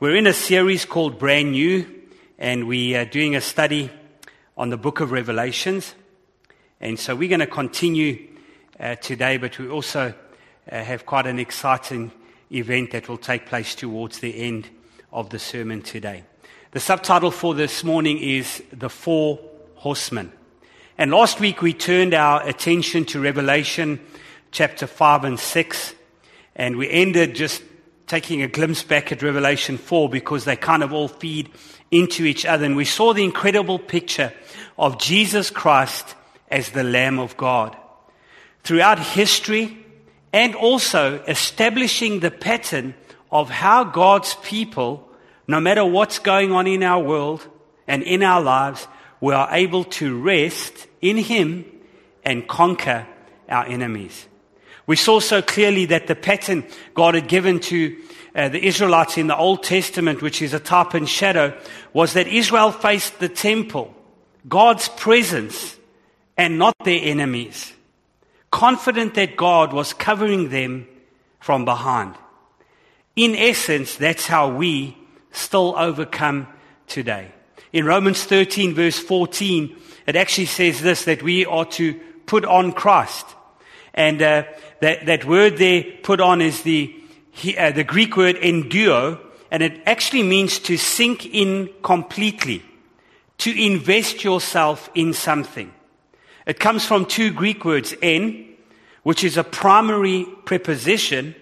We're in a series called Brand New, and we are doing a study on the book of Revelations. And so we're going to continue uh, today, but we also uh, have quite an exciting event that will take place towards the end of the sermon today. The subtitle for this morning is The Four Horsemen. And last week we turned our attention to Revelation chapter 5 and 6, and we ended just taking a glimpse back at Revelation 4 because they kind of all feed into each other. And we saw the incredible picture of Jesus Christ as the Lamb of God. Throughout history and also establishing the pattern of how God's people, no matter what's going on in our world and in our lives, we are able to rest in Him and conquer our enemies. We saw so clearly that the pattern God had given to uh, the Israelites in the Old Testament, which is a type and shadow, was that Israel faced the temple, God's presence, and not their enemies, confident that God was covering them from behind. In essence, that's how we still overcome today. In Romans 13, verse 14, it actually says this that we are to put on Christ. And uh, that, that word there, put on, is the, uh, the Greek word enduo, and it actually means to sink in completely, to invest yourself in something. It comes from two Greek words, en, which is a primary preposition,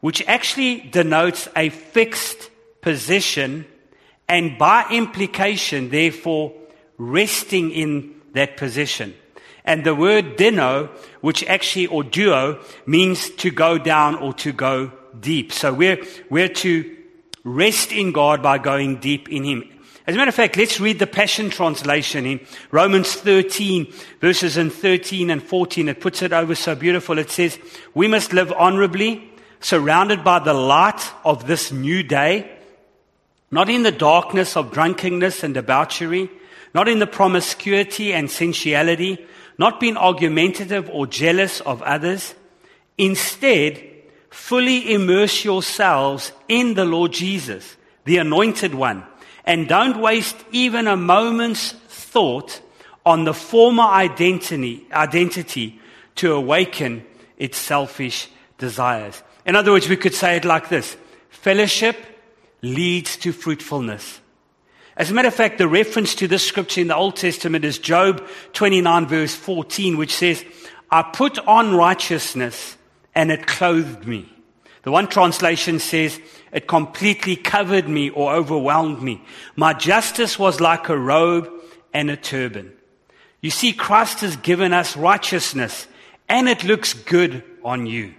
which actually denotes a fixed position, and by implication, therefore, resting in that position. And the word dino, which actually, or duo, means to go down or to go deep. So we're, we're to rest in God by going deep in Him. As a matter of fact, let's read the Passion Translation in Romans 13, verses in 13 and 14. It puts it over so beautiful. It says, We must live honorably, surrounded by the light of this new day, not in the darkness of drunkenness and debauchery, not in the promiscuity and sensuality not being argumentative or jealous of others. Instead, fully immerse yourselves in the Lord Jesus, the anointed one, and don't waste even a moment's thought on the former identity, identity to awaken its selfish desires. In other words, we could say it like this. Fellowship leads to fruitfulness. As a matter of fact, the reference to this scripture in the Old Testament is Job 29 verse 14, which says, I put on righteousness and it clothed me. The one translation says, it completely covered me or overwhelmed me. My justice was like a robe and a turban. You see, Christ has given us righteousness and it looks good on you.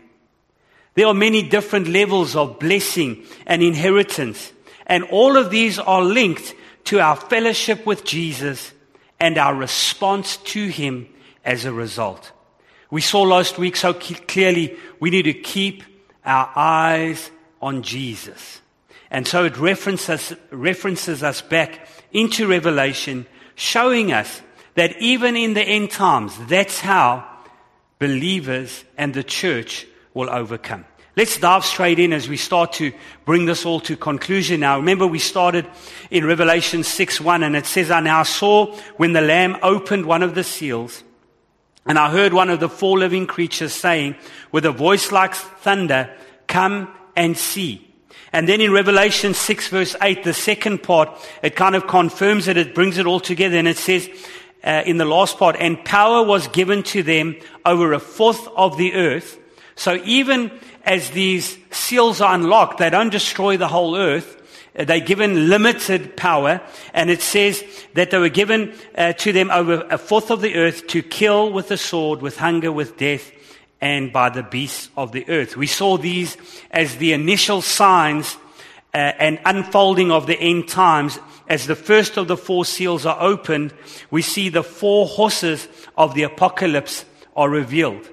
There are many different levels of blessing and inheritance. And all of these are linked to our fellowship with Jesus and our response to Him as a result. We saw last week so clearly we need to keep our eyes on Jesus. And so it references, references us back into Revelation, showing us that even in the end times, that's how believers and the church will overcome. Let's dive straight in as we start to bring this all to conclusion now. Remember we started in Revelation 6 1 and it says, I now saw when the Lamb opened one of the seals and I heard one of the four living creatures saying with a voice like thunder, come and see. And then in Revelation 6 verse 8, the second part, it kind of confirms it, it brings it all together and it says, uh, in the last part, and power was given to them over a fourth of the earth. So even as these seals are unlocked, they don't destroy the whole earth. Uh, they're given limited power, and it says that they were given uh, to them over a fourth of the earth to kill with the sword, with hunger, with death, and by the beasts of the earth. We saw these as the initial signs uh, and unfolding of the end times. As the first of the four seals are opened, we see the four horses of the apocalypse are revealed.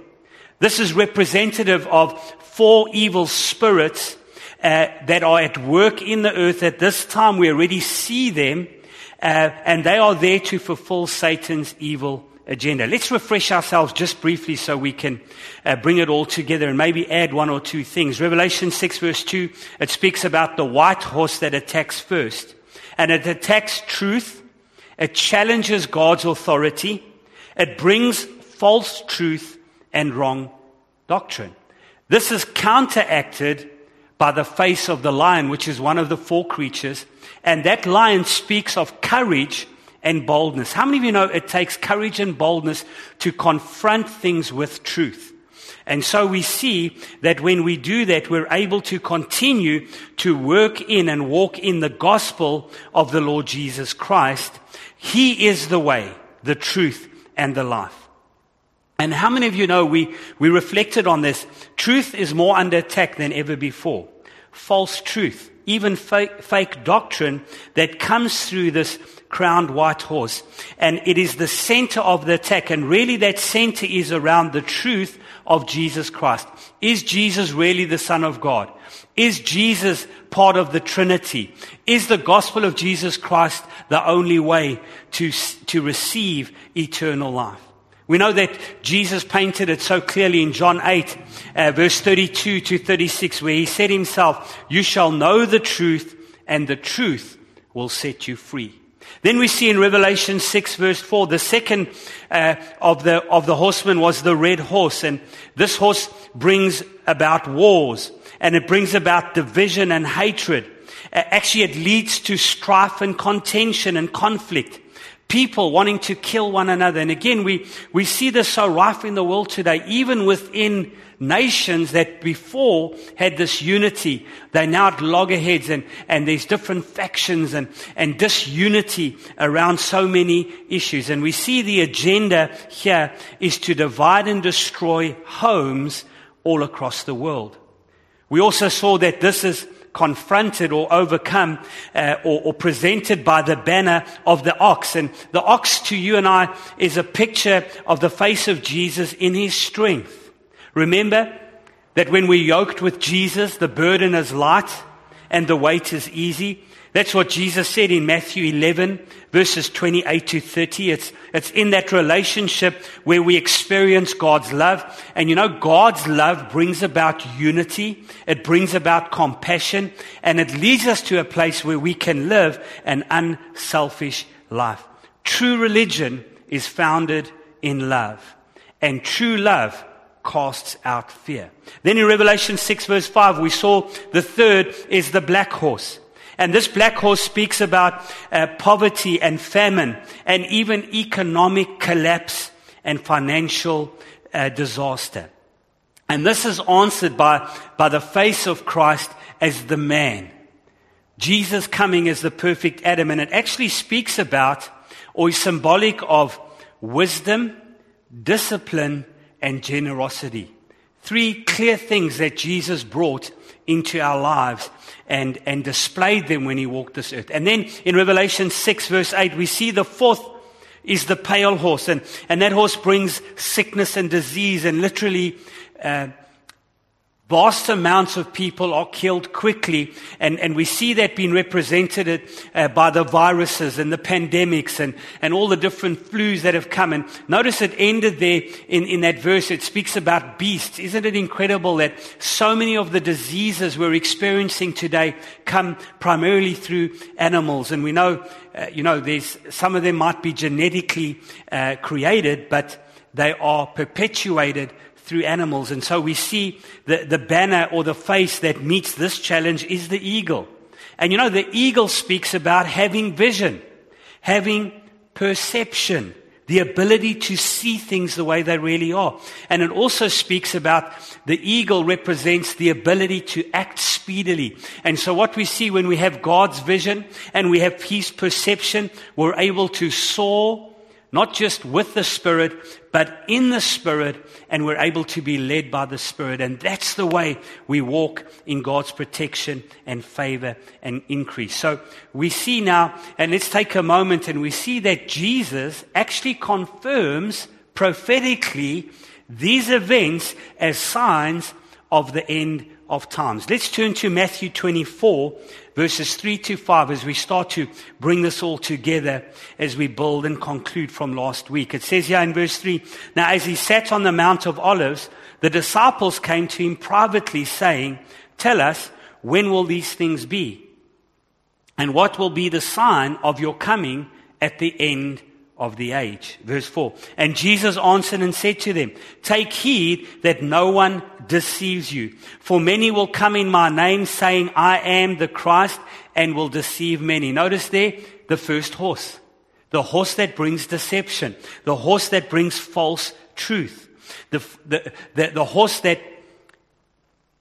This is representative of four evil spirits uh, that are at work in the earth at this time. We already see them, uh, and they are there to fulfill Satan's evil agenda. Let's refresh ourselves just briefly so we can uh, bring it all together and maybe add one or two things. Revelation 6 verse 2, it speaks about the white horse that attacks first. And it attacks truth. It challenges God's authority. It brings false truth and wrong doctrine. This is counteracted by the face of the lion, which is one of the four creatures. And that lion speaks of courage and boldness. How many of you know it takes courage and boldness to confront things with truth? And so we see that when we do that, we're able to continue to work in and walk in the gospel of the Lord Jesus Christ. He is the way, the truth, and the life. And how many of you know we, we reflected on this? Truth is more under attack than ever before. False truth, even fake, fake doctrine that comes through this crowned white horse. And it is the center of the attack. And really that center is around the truth of Jesus Christ. Is Jesus really the Son of God? Is Jesus part of the Trinity? Is the gospel of Jesus Christ the only way to, to receive eternal life? We know that Jesus painted it so clearly in John 8, uh, verse 32 to 36, where he said himself, You shall know the truth, and the truth will set you free. Then we see in Revelation 6 verse 4, the second uh, of, the, of the horsemen was the red horse. And this horse brings about wars and it brings about division and hatred. Uh, actually, it leads to strife and contention and conflict. People wanting to kill one another. And again, we, we see this so rife in the world today, even within nations that before had this unity, they're now at loggerheads and, and there's different factions and, and disunity around so many issues. And we see the agenda here is to divide and destroy homes all across the world. We also saw that this is confronted or overcome uh, or, or, presented by the banner of the ox. And the ox to you and I is a picture of the face of Jesus in his strength. Remember that when we're yoked with Jesus, the burden is light and the weight is easy. That's what Jesus said in Matthew 11, verses 28 to 30. It's, it's in that relationship where we experience God's love. And you know, God's love brings about unity. It brings about compassion and it leads us to a place where we can live an unselfish life. True religion is founded in love and true love casts out fear. Then in Revelation 6 verse 5, we saw the third is the black horse. And this black horse speaks about uh, poverty and famine and even economic collapse and financial uh, disaster. And this is answered by, by the face of Christ as the man. Jesus coming as the perfect Adam. And it actually speaks about or is symbolic of wisdom, discipline, and generosity. Three clear things that Jesus brought into our lives and, and displayed them when he walked this earth. And then in Revelation 6 verse 8, we see the fourth is the pale horse. And, and that horse brings sickness and disease and literally uh, Vast amounts of people are killed quickly, and, and we see that being represented uh, by the viruses and the pandemics and, and all the different flus that have come. And notice it ended there in, in that verse. It speaks about beasts. Isn't it incredible that so many of the diseases we're experiencing today come primarily through animals? And we know, uh, you know, there's, some of them might be genetically uh, created, but they are perpetuated through animals. And so we see the, the banner or the face that meets this challenge is the eagle. And you know, the eagle speaks about having vision, having perception, the ability to see things the way they really are. And it also speaks about the eagle represents the ability to act speedily. And so what we see when we have God's vision and we have peace perception, we're able to soar not just with the Spirit, but in the Spirit, and we're able to be led by the Spirit. And that's the way we walk in God's protection and favor and increase. So we see now, and let's take a moment and we see that Jesus actually confirms prophetically these events as signs of the end of times. Let's turn to Matthew 24, verses 3 to 5, as we start to bring this all together as we build and conclude from last week. It says here in verse 3 Now, as he sat on the Mount of Olives, the disciples came to him privately, saying, Tell us, when will these things be? And what will be the sign of your coming at the end of the age. Verse 4. And Jesus answered and said to them, Take heed that no one deceives you. For many will come in my name saying, I am the Christ and will deceive many. Notice there the first horse. The horse that brings deception. The horse that brings false truth. The, the, the, the horse that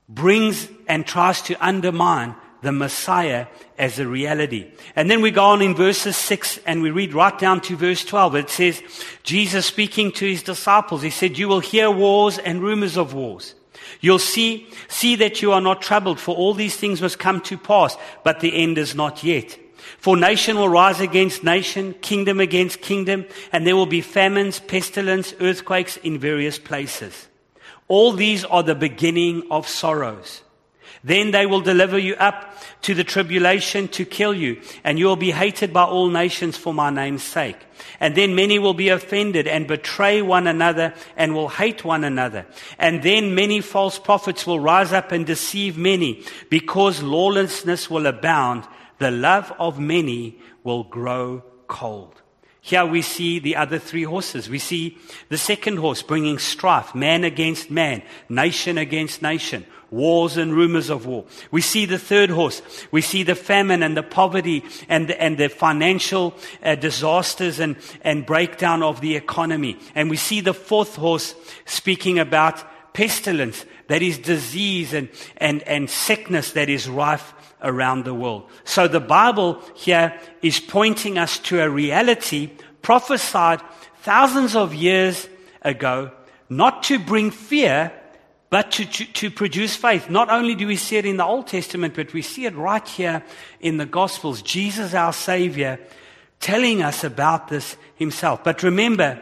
brings and tries to undermine the Messiah as a reality. And then we go on in verses 6 and we read right down to verse 12. It says, Jesus speaking to his disciples, he said, You will hear wars and rumors of wars. You'll see, see that you are not troubled, for all these things must come to pass, but the end is not yet. For nation will rise against nation, kingdom against kingdom, and there will be famines, pestilence, earthquakes in various places. All these are the beginning of sorrows. Then they will deliver you up to the tribulation to kill you, and you will be hated by all nations for my name's sake. And then many will be offended and betray one another and will hate one another. And then many false prophets will rise up and deceive many. Because lawlessness will abound, the love of many will grow cold. Here we see the other three horses. We see the second horse bringing strife, man against man, nation against nation, wars and rumors of war. We see the third horse. We see the famine and the poverty and the, and the financial uh, disasters and, and breakdown of the economy. And we see the fourth horse speaking about pestilence, that is disease and, and, and sickness that is rife around the world. So the Bible here is pointing us to a reality prophesied thousands of years ago, not to bring fear, but to, to, to, produce faith. Not only do we see it in the Old Testament, but we see it right here in the Gospels. Jesus, our Savior, telling us about this himself. But remember,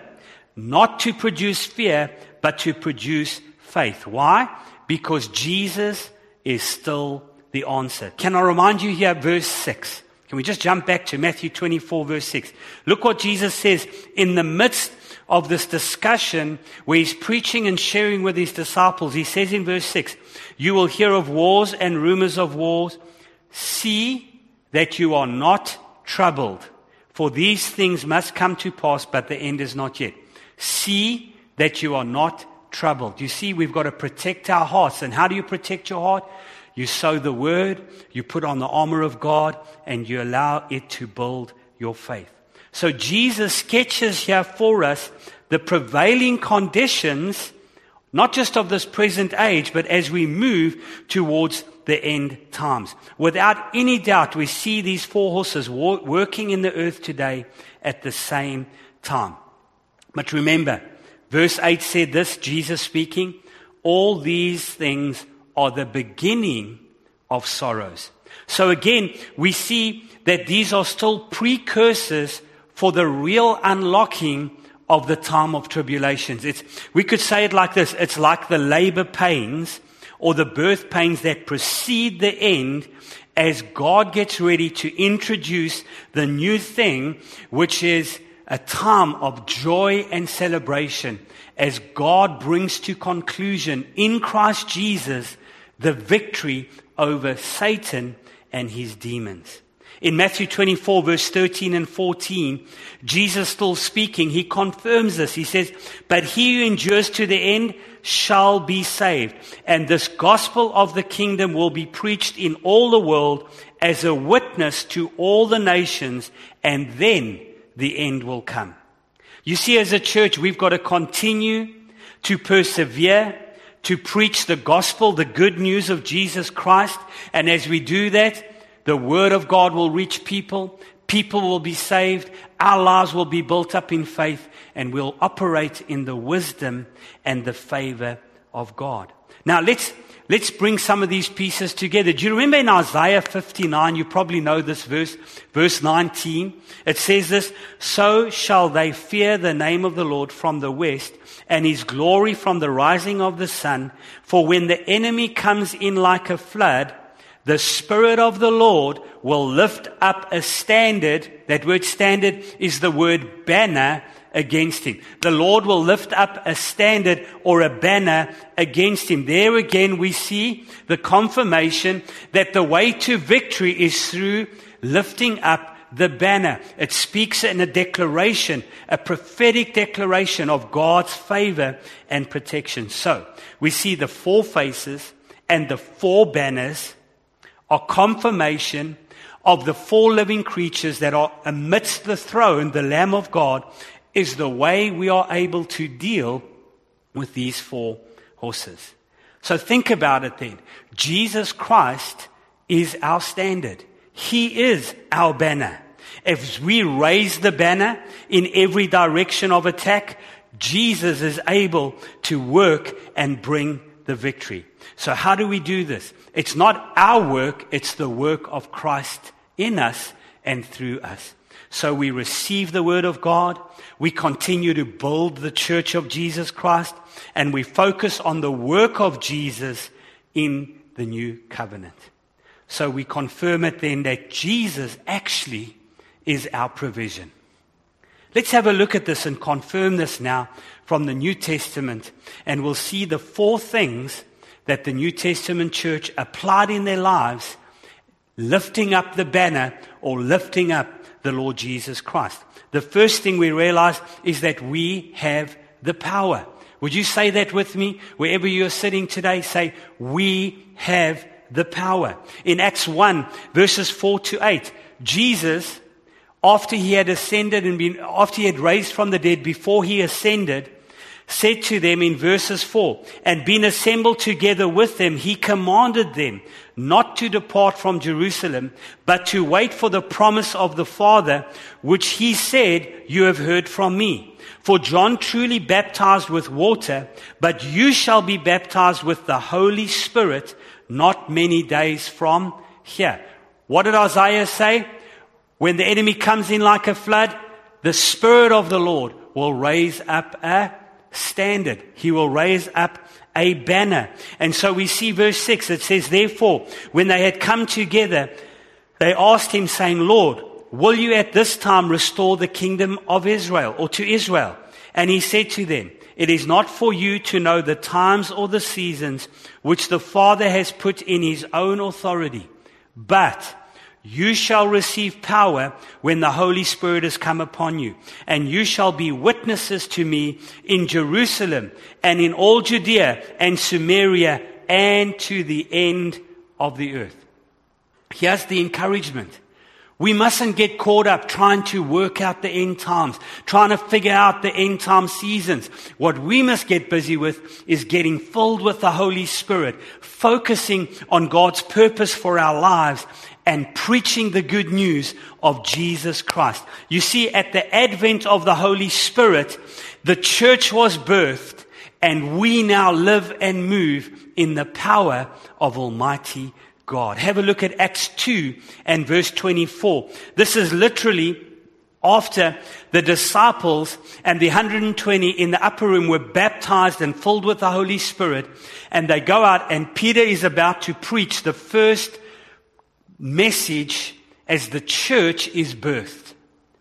not to produce fear, but to produce faith. Why? Because Jesus is still the answer. Can I remind you here, verse 6? Can we just jump back to Matthew 24, verse 6? Look what Jesus says in the midst of this discussion where he's preaching and sharing with his disciples. He says in verse 6, You will hear of wars and rumors of wars. See that you are not troubled, for these things must come to pass, but the end is not yet. See that you are not troubled. You see, we've got to protect our hearts. And how do you protect your heart? You sow the word, you put on the armor of God, and you allow it to build your faith. So Jesus sketches here for us the prevailing conditions, not just of this present age, but as we move towards the end times. Without any doubt, we see these four horses working in the earth today at the same time. But remember, verse 8 said this, Jesus speaking, all these things are the beginning of sorrows. So again, we see that these are still precursors for the real unlocking of the time of tribulations. It's, we could say it like this. It's like the labor pains or the birth pains that precede the end as God gets ready to introduce the new thing, which is a time of joy and celebration as God brings to conclusion in Christ Jesus the victory over Satan and his demons. In Matthew 24 verse 13 and 14, Jesus still speaking, he confirms this. He says, but he who endures to the end shall be saved. And this gospel of the kingdom will be preached in all the world as a witness to all the nations, and then the end will come. You see, as a church, we've got to continue to persevere, to preach the gospel, the good news of Jesus Christ. And as we do that, the word of God will reach people. People will be saved. Our lives will be built up in faith and we'll operate in the wisdom and the favor of God. Now let's, let's bring some of these pieces together. Do you remember in Isaiah 59? You probably know this verse, verse 19. It says this, So shall they fear the name of the Lord from the west and his glory from the rising of the sun. For when the enemy comes in like a flood, the Spirit of the Lord will lift up a standard. That word standard is the word banner against him. The Lord will lift up a standard or a banner against him. There again we see the confirmation that the way to victory is through lifting up the banner. It speaks in a declaration, a prophetic declaration of God's favor and protection. So we see the four faces and the four banners are confirmation of the four living creatures that are amidst the throne, the Lamb of God, is the way we are able to deal with these four horses. So think about it then. Jesus Christ is our standard. He is our banner. If we raise the banner in every direction of attack, Jesus is able to work and bring the victory. So how do we do this? It's not our work, it's the work of Christ in us and through us. So we receive the word of God. We continue to build the church of Jesus Christ and we focus on the work of Jesus in the new covenant. So we confirm it then that Jesus actually is our provision. Let's have a look at this and confirm this now from the New Testament and we'll see the four things that the New Testament church applied in their lives, lifting up the banner or lifting up the Lord Jesus Christ. The first thing we realize is that we have the power. Would you say that with me? Wherever you're sitting today, say, we have the power. In Acts 1, verses 4 to 8, Jesus, after he had ascended and been, after he had raised from the dead, before he ascended, said to them in verses 4, and being assembled together with them, he commanded them not to depart from Jerusalem, but to wait for the promise of the Father, which he said, you have heard from me. For John truly baptized with water, but you shall be baptized with the Holy Spirit not many days from here. What did Isaiah say? When the enemy comes in like a flood, the Spirit of the Lord will raise up a standard. He will raise up a banner. And so we see verse 6, it says, Therefore, when they had come together, they asked him, saying, Lord, will you at this time restore the kingdom of Israel or to Israel? And he said to them, It is not for you to know the times or the seasons which the Father has put in his own authority, but you shall receive power when the Holy Spirit has come upon you, and you shall be witnesses to me in Jerusalem and in all Judea and Samaria and to the end of the earth. Here's the encouragement. We mustn't get caught up trying to work out the end times, trying to figure out the end time seasons. What we must get busy with is getting filled with the Holy Spirit, focusing on God's purpose for our lives and preaching the good news of Jesus Christ. You see, at the advent of the Holy Spirit, the church was birthed and we now live and move in the power of Almighty God. Have a look at Acts 2 and verse 24. This is literally after the disciples and the 120 in the upper room were baptized and filled with the Holy Spirit, and they go out, and Peter is about to preach the first message as the church is birthed.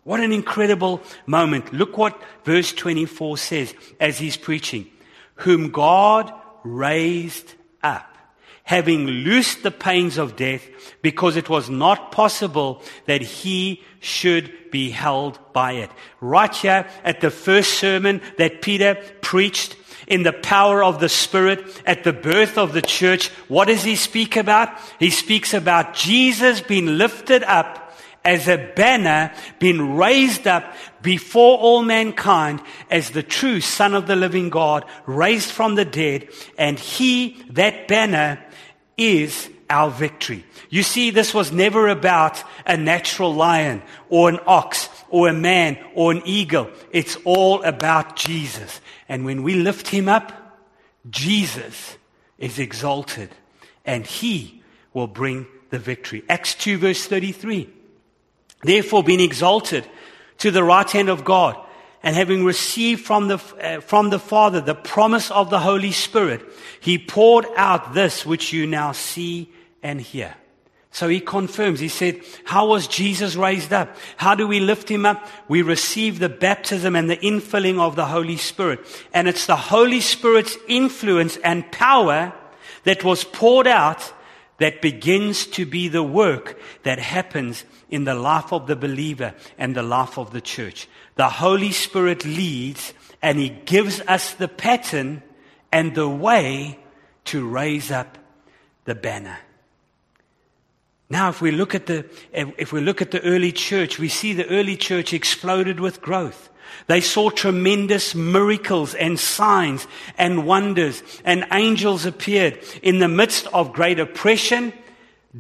What an incredible moment. Look what verse 24 says as he's preaching. Whom God raised up, having loosed the pains of death, because it was not possible that he should be held by it. Right here at the first sermon that Peter preached, in the power of the Spirit at the birth of the church, what does he speak about? He speaks about Jesus being lifted up as a banner, being raised up before all mankind as the true Son of the living God, raised from the dead. And he, that banner, is our victory. You see, this was never about a natural lion or an ox or a man or an eagle. It's all about Jesus. And when we lift him up, Jesus is exalted, and he will bring the victory. Acts 2, verse 33. Therefore, being exalted to the right hand of God, and having received from the, uh, from the Father the promise of the Holy Spirit, he poured out this which you now see and hear. So he confirms, he said, how was Jesus raised up? How do we lift him up? We receive the baptism and the infilling of the Holy Spirit. And it's the Holy Spirit's influence and power that was poured out that begins to be the work that happens in the life of the believer and the life of the church. The Holy Spirit leads and He gives us the pattern and the way to raise up the banner. Now, if we look at the, if we look at the early church, we see the early church exploded with growth. They saw tremendous miracles and signs and wonders and angels appeared in the midst of great oppression,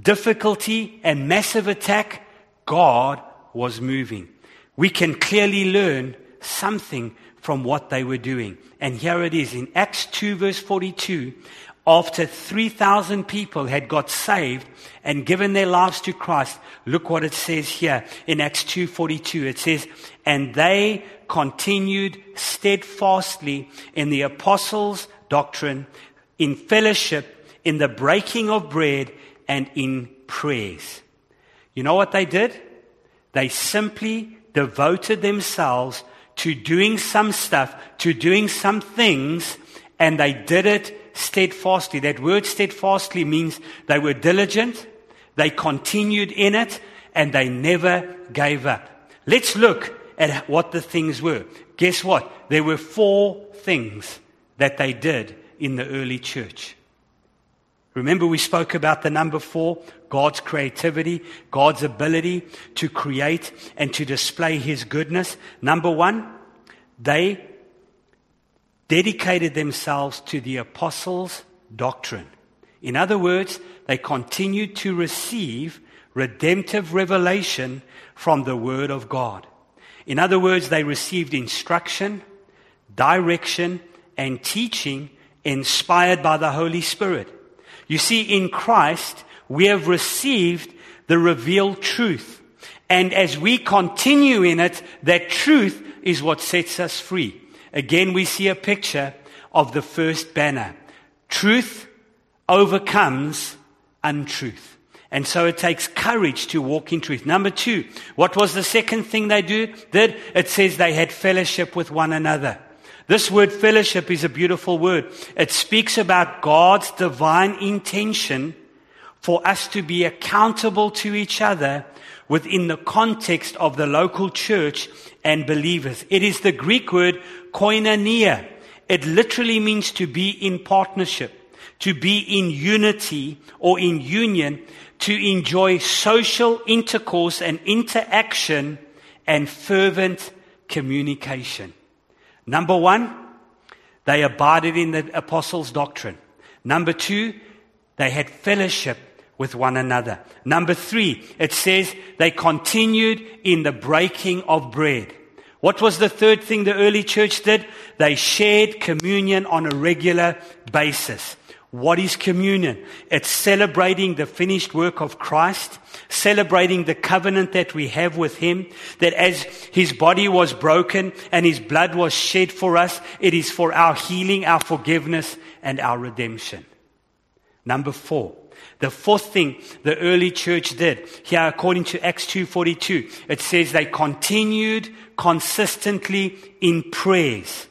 difficulty and massive attack. God was moving. We can clearly learn something from what they were doing. And here it is in Acts 2 verse 42. After 3,000 people had got saved and given their lives to Christ, look what it says here in Acts 2.42. It says, and they continued steadfastly in the apostles' doctrine, in fellowship, in the breaking of bread, and in prayers. You know what they did? They simply devoted themselves to doing some stuff, to doing some things, and they did it steadfastly. That word steadfastly means they were diligent, they continued in it, and they never gave up. Let's look at what the things were. Guess what? There were four things that they did in the early church. Remember, we spoke about the number four God's creativity, God's ability to create and to display His goodness. Number one, they dedicated themselves to the apostles' doctrine. In other words, they continued to receive redemptive revelation from the Word of God. In other words, they received instruction, direction, and teaching inspired by the Holy Spirit. You see, in Christ, we have received the revealed truth. And as we continue in it, that truth is what sets us free. Again, we see a picture of the first banner. Truth overcomes untruth. And so it takes courage to walk in truth. Number two, what was the second thing they do, did? It says they had fellowship with one another. This word fellowship is a beautiful word. It speaks about God's divine intention for us to be accountable to each other within the context of the local church and believers. It is the Greek word koinonia. It literally means to be in partnership, to be in unity or in union, to enjoy social intercourse and interaction and fervent communication. Number one, they abided in the apostles' doctrine. Number two, they had fellowship with one another. Number three, it says they continued in the breaking of bread. What was the third thing the early church did? They shared communion on a regular basis. What is communion? It's celebrating the finished work of Christ, celebrating the covenant that we have with Him, that as His body was broken and His blood was shed for us, it is for our healing, our forgiveness, and our redemption. Number four, the fourth thing the early church did, here according to Acts 2.42, it says they continued consistently in praise.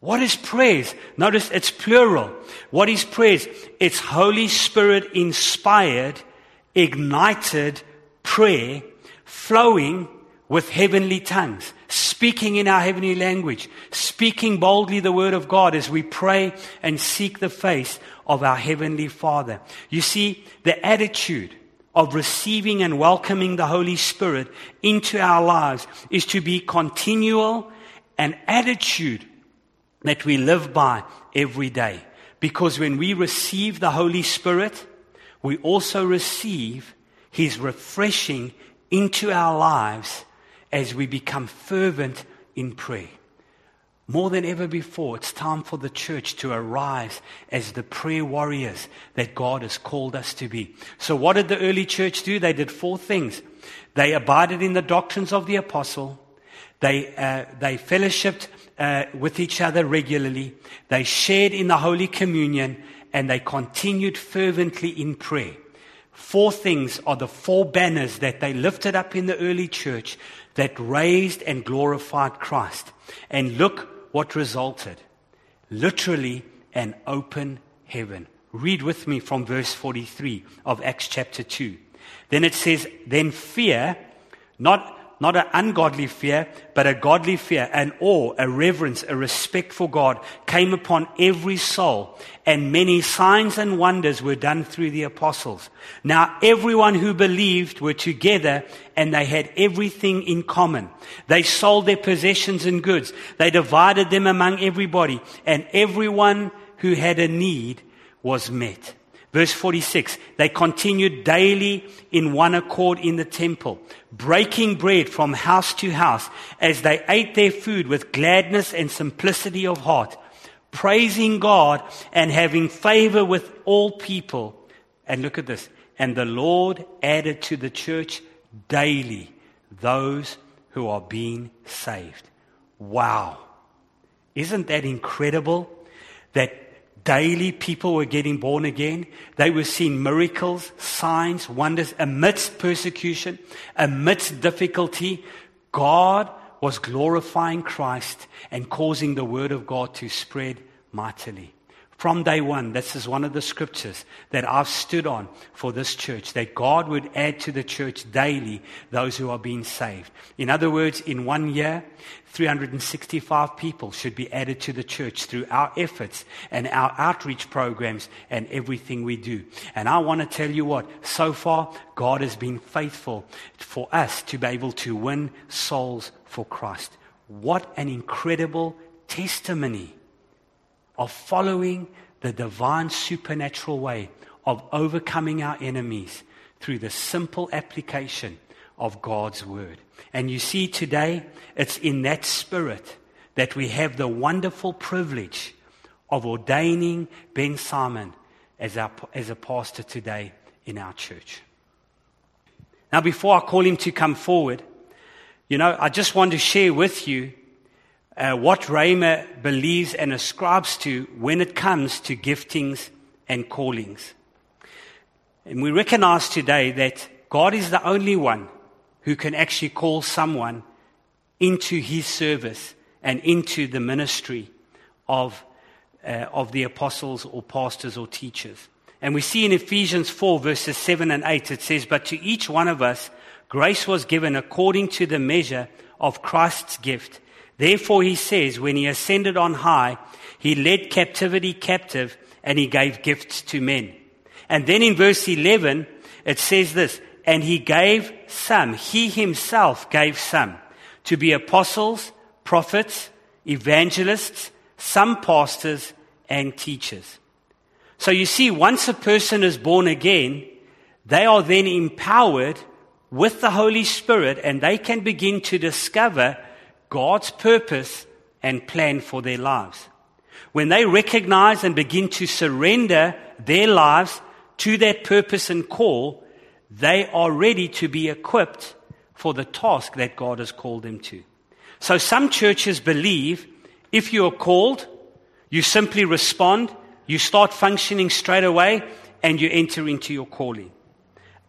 What is praise? Notice it's plural. What is praise? It's Holy Spirit inspired, ignited prayer flowing with heavenly tongues, speaking in our heavenly language, speaking boldly the word of God as we pray and seek the face of our Heavenly Father. You see, the attitude of receiving and welcoming the Holy Spirit into our lives is to be continual an attitude that we live by every day. Because when we receive the Holy Spirit, we also receive His refreshing into our lives as we become fervent in prayer. More than ever before, it's time for the church to arise as the prayer warriors that God has called us to be. So, what did the early church do? They did four things. They abided in the doctrines of the apostle. They, uh, they fellowshipped uh, with each other regularly. They shared in the Holy Communion and they continued fervently in prayer. Four things are the four banners that they lifted up in the early church that raised and glorified Christ. And look what resulted. Literally an open heaven. Read with me from verse 43 of Acts chapter 2. Then it says, Then fear, not not an ungodly fear, but a godly fear, an awe, a reverence, a respect for God came upon every soul, and many signs and wonders were done through the apostles. Now everyone who believed were together and they had everything in common. They sold their possessions and goods. They divided them among everybody, and everyone who had a need was met. Verse 46, they continued daily in one accord in the temple, breaking bread from house to house as they ate their food with gladness and simplicity of heart, praising God and having favor with all people. And look at this. And the Lord added to the church daily those who are being saved. Wow. Isn't that incredible? That Daily, people were getting born again. They were seeing miracles, signs, wonders amidst persecution, amidst difficulty. God was glorifying Christ and causing the word of God to spread mightily. From day one, this is one of the scriptures that I've stood on for this church, that God would add to the church daily those who are being saved. In other words, in one year, 365 people should be added to the church through our efforts and our outreach programs and everything we do. And I want to tell you what, so far, God has been faithful for us to be able to win souls for Christ. What an incredible testimony of following the divine supernatural way of overcoming our enemies through the simple application of God's word. And you see today, it's in that spirit that we have the wonderful privilege of ordaining Ben Simon as, our, as a pastor today in our church. Now, before I call him to come forward, you know, I just want to share with you uh, what Rhema believes and ascribes to when it comes to giftings and callings. And we recognize today that God is the only one who can actually call someone into his service and into the ministry of, uh, of the apostles or pastors or teachers. And we see in Ephesians 4, verses 7 and 8, it says, But to each one of us, grace was given according to the measure of Christ's gift. Therefore, he says, when he ascended on high, he led captivity captive and he gave gifts to men. And then in verse 11, it says this, and he gave some, he himself gave some to be apostles, prophets, evangelists, some pastors, and teachers. So you see, once a person is born again, they are then empowered with the Holy Spirit and they can begin to discover God's purpose and plan for their lives. When they recognize and begin to surrender their lives to that purpose and call, they are ready to be equipped for the task that God has called them to. So some churches believe if you are called, you simply respond, you start functioning straight away, and you enter into your calling.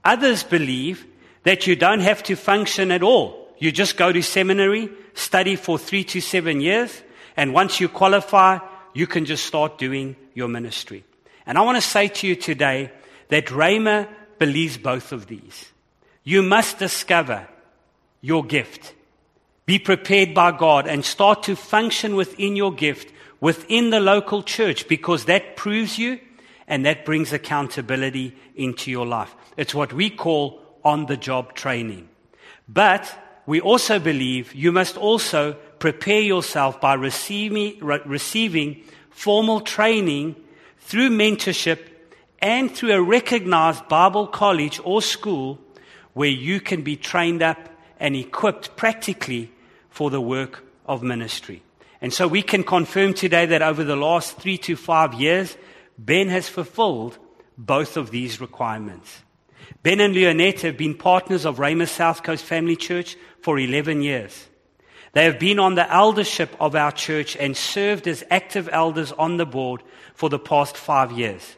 Others believe that you don't have to function at all. You just go to seminary, study for three to seven years, and once you qualify, you can just start doing your ministry. And I want to say to you today that Rhema believes both of these. You must discover your gift. Be prepared by God and start to function within your gift within the local church because that proves you and that brings accountability into your life. It's what we call on the job training. But we also believe you must also prepare yourself by receiving, receiving formal training through mentorship and through a recognized Bible college or school where you can be trained up and equipped practically for the work of ministry. And so we can confirm today that over the last three to five years, Ben has fulfilled both of these requirements. Ben and Leonette have been partners of Rhema South Coast Family Church for 11 years. They have been on the eldership of our church and served as active elders on the board for the past five years.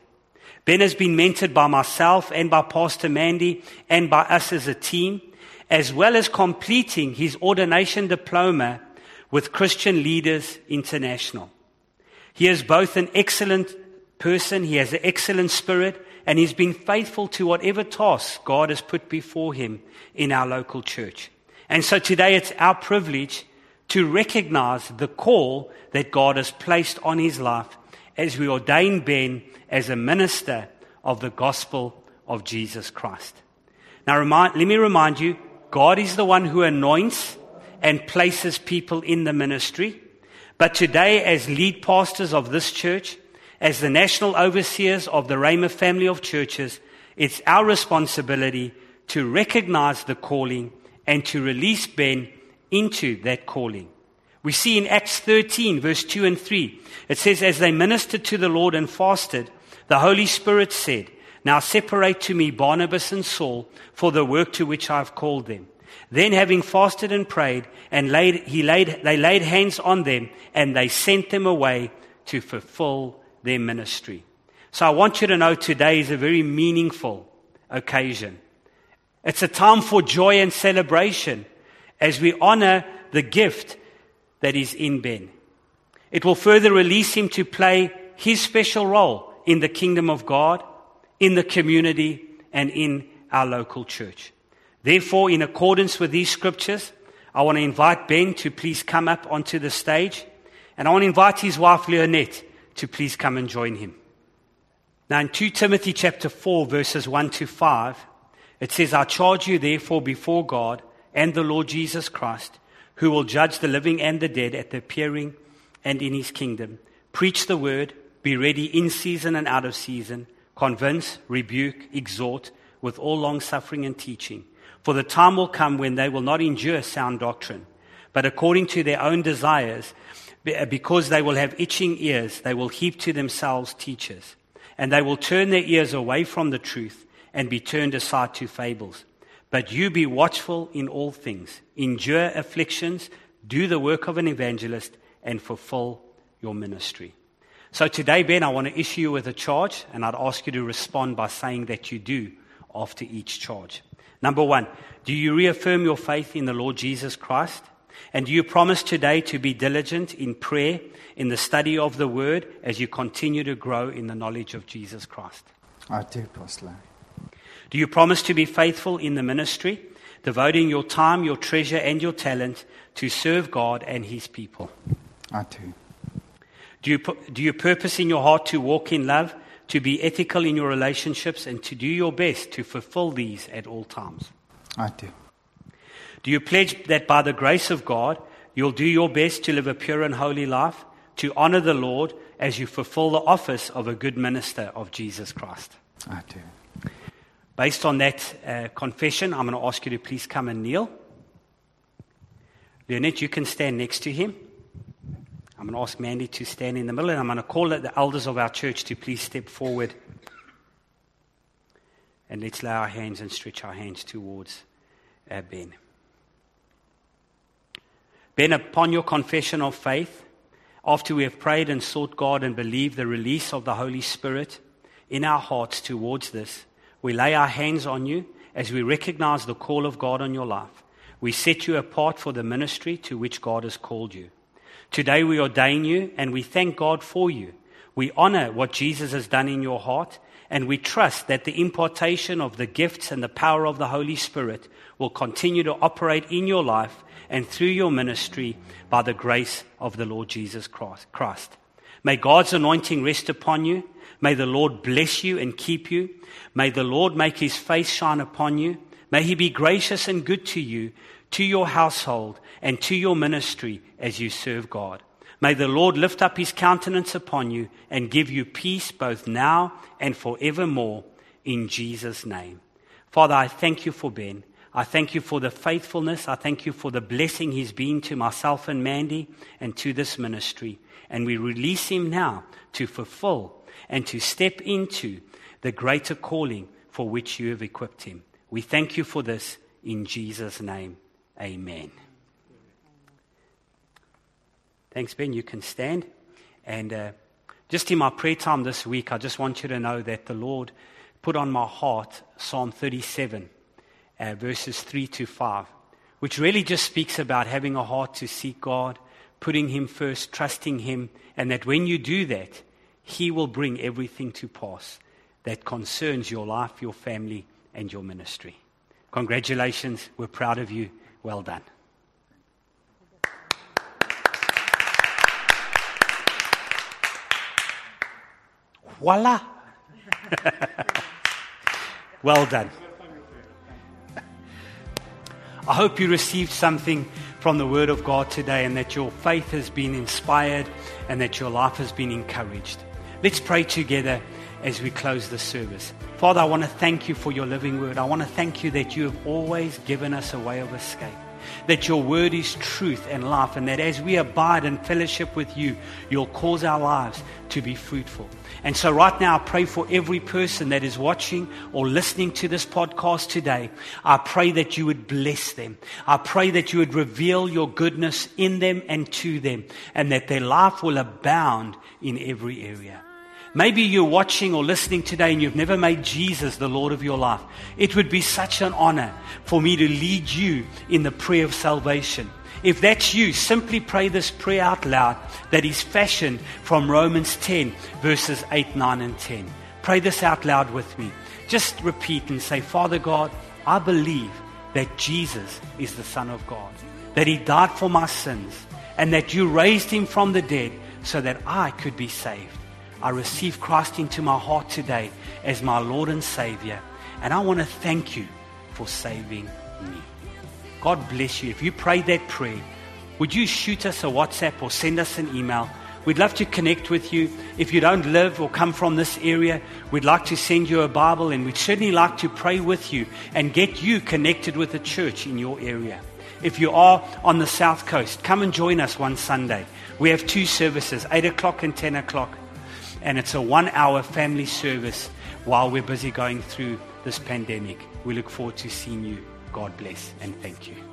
Ben has been mentored by myself and by Pastor Mandy and by us as a team, as well as completing his ordination diploma with Christian Leaders International. He is both an excellent person, he has an excellent spirit, and he's been faithful to whatever task God has put before him in our local church. And so today it's our privilege to recognize the call that God has placed on his life as we ordain Ben as a minister of the gospel of Jesus Christ. Now, remind, let me remind you God is the one who anoints and places people in the ministry. But today, as lead pastors of this church, as the national overseers of the Rhema family of churches, it's our responsibility to recognize the calling and to release Ben into that calling. We see in Acts 13, verse 2 and 3, it says, As they ministered to the Lord and fasted, the Holy Spirit said, Now separate to me Barnabas and Saul for the work to which I have called them. Then, having fasted and prayed, and laid, he laid, they laid hands on them, and they sent them away to fulfill their ministry. So I want you to know today is a very meaningful occasion. It's a time for joy and celebration as we honor the gift that is in Ben. It will further release him to play his special role in the kingdom of God, in the community, and in our local church. Therefore, in accordance with these scriptures, I want to invite Ben to please come up onto the stage, and I want to invite his wife Leonette to please come and join him. Now, in 2 Timothy chapter 4, verses 1 to 5, it says, I charge you therefore before God and the Lord Jesus Christ, who will judge the living and the dead at the appearing and in his kingdom. Preach the word, be ready in season and out of season, convince, rebuke, exhort with all long suffering and teaching. For the time will come when they will not endure sound doctrine, but according to their own desires, Uh, because they will have itching ears, they will heap to themselves teachers, and they will turn their ears away from the truth and be turned aside to fables. But you be watchful in all things, endure afflictions, do the work of an evangelist, and fulfill your ministry. So today, Ben, I want to issue you with a charge, and I'd ask you to respond by saying that you do after each charge. Number one, do you reaffirm your faith in the Lord Jesus Christ? And do you promise today to be diligent in prayer, in the study of the word, as you continue to grow in the knowledge of Jesus Christ? I do, Pastor. Do you promise to be faithful in the ministry, devoting your time, your treasure, and your talent to serve God and His people? I do. Do you, do you purpose in your heart to walk in love, to be ethical in your relationships, and to do your best to fulfill these at all times? I do. Do you pledge that by the grace of God, you'll do your best to live a pure and holy life, to honor the Lord as you fulfill the office of a good minister of Jesus Christ? I do. Based on that uh, confession, I'm going to ask you to please come and kneel. Leonette, you can stand next to him. I'm going to ask Mandy to stand in the middle, and I'm going to call the elders of our church to please step forward. And let's lay our hands and stretch our hands towards uh, Ben. Ben, upon your confession of faith, after we have prayed and sought God and believed the release of the Holy Spirit in our hearts towards this, we lay our hands on you as we recognize the call of God on your life. We set you apart for the ministry to which God has called you. Today we ordain you and we thank God for you. We honor what Jesus has done in your heart and we trust that the impartation of the gifts and the power of the Holy Spirit will continue to operate in your life and through your ministry by the grace of the Lord Jesus Christ. May God's anointing rest upon you May the Lord bless you and keep you. May the Lord make his face shine upon you. May he be gracious and good to you, to your household, and to your ministry as you serve God. May the Lord lift up his countenance upon you and give you peace both now and forevermore in Jesus' name. Father, I thank you for Ben. I thank you for the faithfulness. I thank you for the blessing he's been to myself and Mandy and to this ministry. And we release him now to fulfill and to step into the greater calling for which you have equipped him. We thank you for this in Jesus' name. Amen. Thanks, Ben. You can stand. And uh, just in my prayer time this week, I just want you to know that the Lord put on my heart Psalm 37, uh, verses 3 to 5, which really just speaks about having a heart to seek God, putting Him first, trusting Him, and that when you do that, He will bring everything to pass that concerns your life, your family, and your ministry. Congratulations. We're proud of you. Well done. Voila. well done. I hope you received something from the Word of God today and that your faith has been inspired and that your life has been encouraged. Let's pray together as we close the service. Father, I want to thank you for your living Word. I want to thank you that you have always given us a way of escape that your word is truth and life, and that as we abide in fellowship with you, you'll cause our lives to be fruitful. And so, right now, I pray for every person that is watching or listening to this podcast today. I pray that you would bless them. I pray that you would reveal your goodness in them and to them, and that their life will abound in every area. Maybe you're watching or listening today and you've never made Jesus the Lord of your life. It would be such an honor for me to lead you in the prayer of salvation. If that's you, simply pray this prayer out loud that is fashioned from Romans 10, verses 8, 9, and 10. Pray this out loud with me. Just repeat and say, Father God, I believe that Jesus is the Son of God, that He died for my sins, and that you raised Him from the dead so that I could be saved. I receive Christ into my heart today as my Lord and Savior. And I want to thank you for saving me. God bless you. If you prayed that prayer, would you shoot us a WhatsApp or send us an email? We'd love to connect with you. If you don't live or come from this area, we'd like to send you a Bible and we'd certainly like to pray with you and get you connected with a church in your area. If you are on the South Coast, come and join us one Sunday. We have two services, 8 o'clock and 10 o'clock and it's a one hour family service while we're busy going through this pandemic. We look forward to seeing you. God bless and thank you.